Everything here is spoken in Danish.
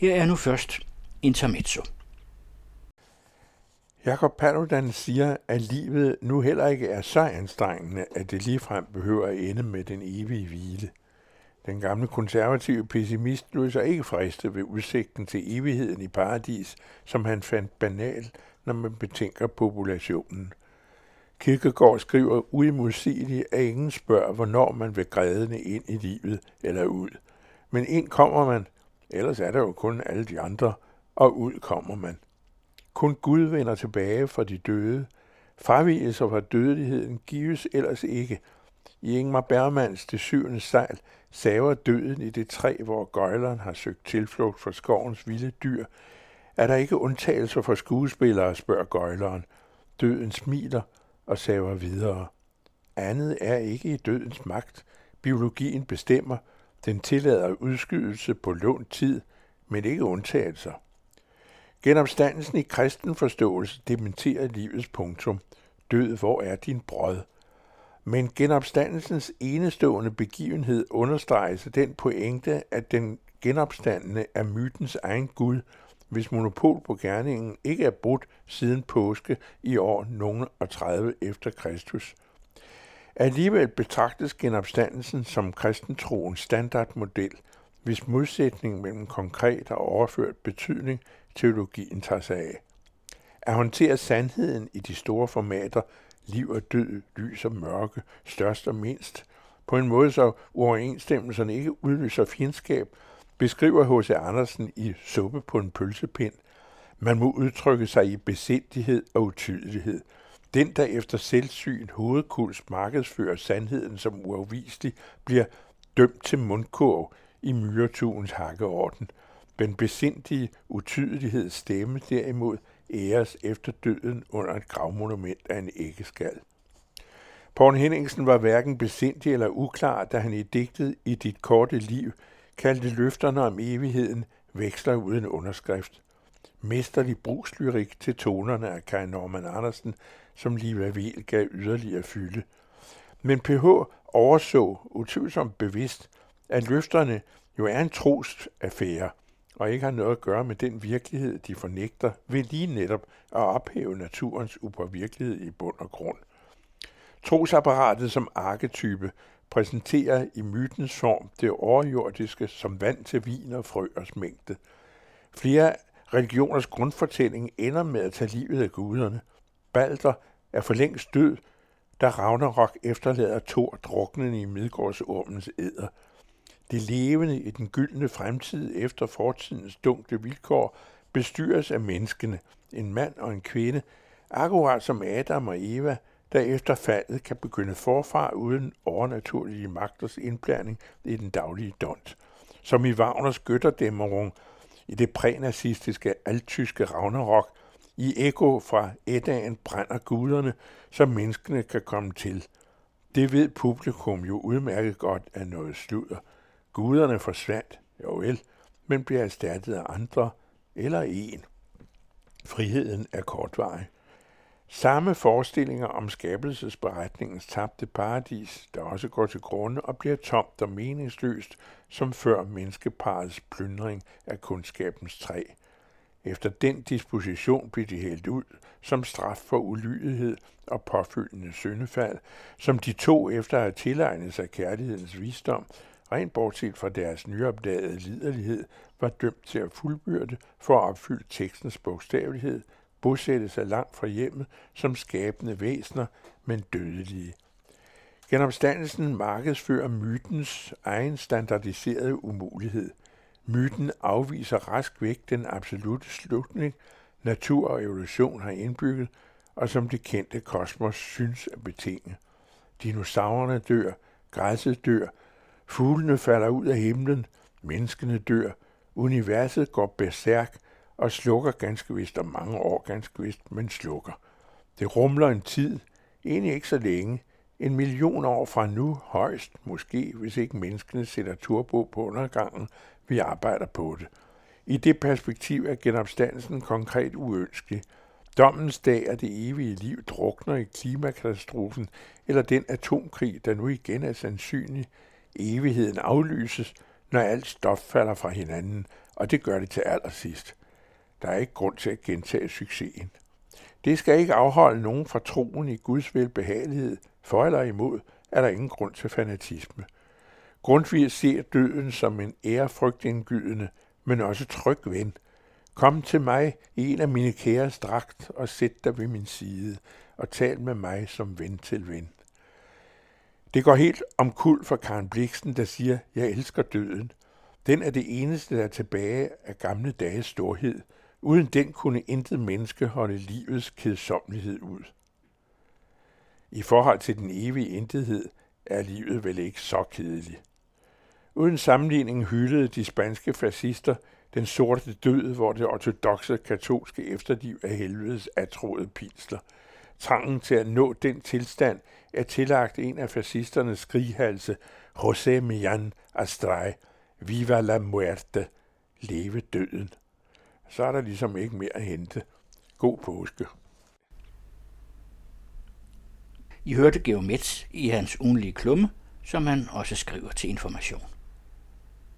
Her er nu først intermezzo. Jakob Paludan siger, at livet nu heller ikke er så anstrengende, at det ligefrem behøver at ende med den evige hvile. Den gamle konservative pessimist lod sig ikke friste ved udsigten til evigheden i paradis, som han fandt banal, når man betænker populationen. Kierkegaard skriver uimodsigeligt, at ingen spørger, hvornår man vil grædende ind i livet eller ud. Men ind kommer man, ellers er der jo kun alle de andre, og ud kommer man. Kun Gud vender tilbage fra de døde. Fravigelser fra dødeligheden gives ellers ikke. I Ingmar Bergmans Det syvende sejl saver døden i det træ, hvor gøjleren har søgt tilflugt for skovens vilde dyr. Er der ikke undtagelser for skuespillere, spørger gøjleren. Døden smiler og saver videre. Andet er ikke i dødens magt. Biologien bestemmer. Den tillader udskydelse på lånt tid, men ikke undtagelser. Genopstandelsen i kristen forståelse dementerer livets punktum. Død, hvor er din brød? Men genopstandelsens enestående begivenhed understreges af den pointe, at den genopstandende er mytens egen Gud, hvis monopol på gerningen ikke er brudt siden påske i år nogen og 30 efter Kristus. Alligevel betragtes genopstandelsen som kristentroens standardmodel, hvis modsætning mellem konkret og overført betydning teologien tager sig af. At håndtere sandheden i de store formater, liv og død, lys og mørke, størst og mindst, på en måde så uoverensstemmelserne ikke udløser fjendskab, beskriver H.C. Andersen i Suppe på en pølsepind. Man må udtrykke sig i besindighed og utydelighed. Den, der efter selvsyn hovedkuls markedsfører sandheden som uafviselig, bliver dømt til mundkurv i myretugens hakkeorden. Den besindige utydelighed stemme derimod æres efter døden under et gravmonument af en æggeskal. Poul Henningsen var hverken besindig eller uklar, da han i digtet i dit korte liv kaldte løfterne om evigheden veksler uden underskrift. Mesterlig brugslyrik til tonerne af Kai Norman Andersen, som Liva Vel gav yderligere fylde. Men PH overså utvivlsomt bevidst, at løfterne jo er en trosaffære, og ikke har noget at gøre med den virkelighed, de fornægter, ved lige netop at ophæve naturens upåvirkelighed i bund og grund. Trosapparatet som arketype præsenterer i mytens form det overjordiske som vand til vin og frøers mængde. Flere religioners grundfortælling ender med at tage livet af guderne. Balder er for længst død, da Ragnarok efterlader Thor druknende i Midgårdsormens æder. Det levende i den gyldne fremtid efter fortidens dunkle vilkår bestyres af menneskene, en mand og en kvinde, akkurat som Adam og Eva – der efter faldet kan begynde forfra uden overnaturlige magters indblanding i den daglige dont. Som i Wagners Götterdæmmerung i det prænazistiske alttyske Ragnarok, i ekko fra Eddaen brænder guderne, så menneskene kan komme til. Det ved publikum jo udmærket godt af noget sludder. Guderne forsvandt, jo vel, men bliver erstattet af andre eller en. Friheden er kortvarig. Samme forestillinger om skabelsesberetningens tabte paradis, der også går til grunde og bliver tomt og meningsløst, som før menneskeparets plyndring af kundskabens træ. Efter den disposition blev de hældt ud som straf for ulydighed og påfølgende syndefald, som de to efter at have tilegnet sig kærlighedens visdom, rent bortset fra deres nyopdagede liderlighed, var dømt til at fuldbyrde for at opfylde tekstens bogstavelighed – bosætte sig langt fra hjemmet som skabende væsener, men dødelige. Genomstandelsen markedsfører mytens egen standardiserede umulighed. Myten afviser rask væk den absolute slutning, natur og evolution har indbygget, og som det kendte kosmos synes at betinge. Dinosaurerne dør, græsset dør, fuglene falder ud af himlen, menneskene dør, universet går berserk, og slukker ganske vist om mange år ganske vist, men slukker. Det rumler en tid, egentlig ikke så længe, en million år fra nu højst, måske, hvis ikke menneskene sætter turbo på undergangen, vi arbejder på det. I det perspektiv er genopstandelsen konkret uønskelig. Dommens dag er det evige liv drukner i klimakatastrofen, eller den atomkrig, der nu igen er sandsynlig. Evigheden aflyses, når alt stof falder fra hinanden, og det gør det til allersidst. Der er ikke grund til at gentage succesen. Det skal ikke afholde nogen fra troen i Guds velbehagelighed, for eller imod er der ingen grund til fanatisme. Grundtvig ser døden som en ærefrygtindgydende, men også tryg ven. Kom til mig i en af mine kæres dragt og sæt dig ved min side og tal med mig som ven til ven. Det går helt om kul for Karen Bliksen, der siger, jeg elsker døden. Den er det eneste, der er tilbage af gamle dages storhed. Uden den kunne intet menneske holde livets kedsommelighed ud. I forhold til den evige intethed er livet vel ikke så kedeligt. Uden sammenligning hyldede de spanske fascister den sorte død, hvor det ortodoxe katolske efterliv af helvedes atroede pinsler. Trangen til at nå den tilstand er tillagt en af fascisternes skrighalse, José Millán Astray, Viva la muerte, leve døden. Så er der ligesom ikke mere at hente. God påske. I hørte Geomets i hans ugenlige klumme, som han også skriver til information.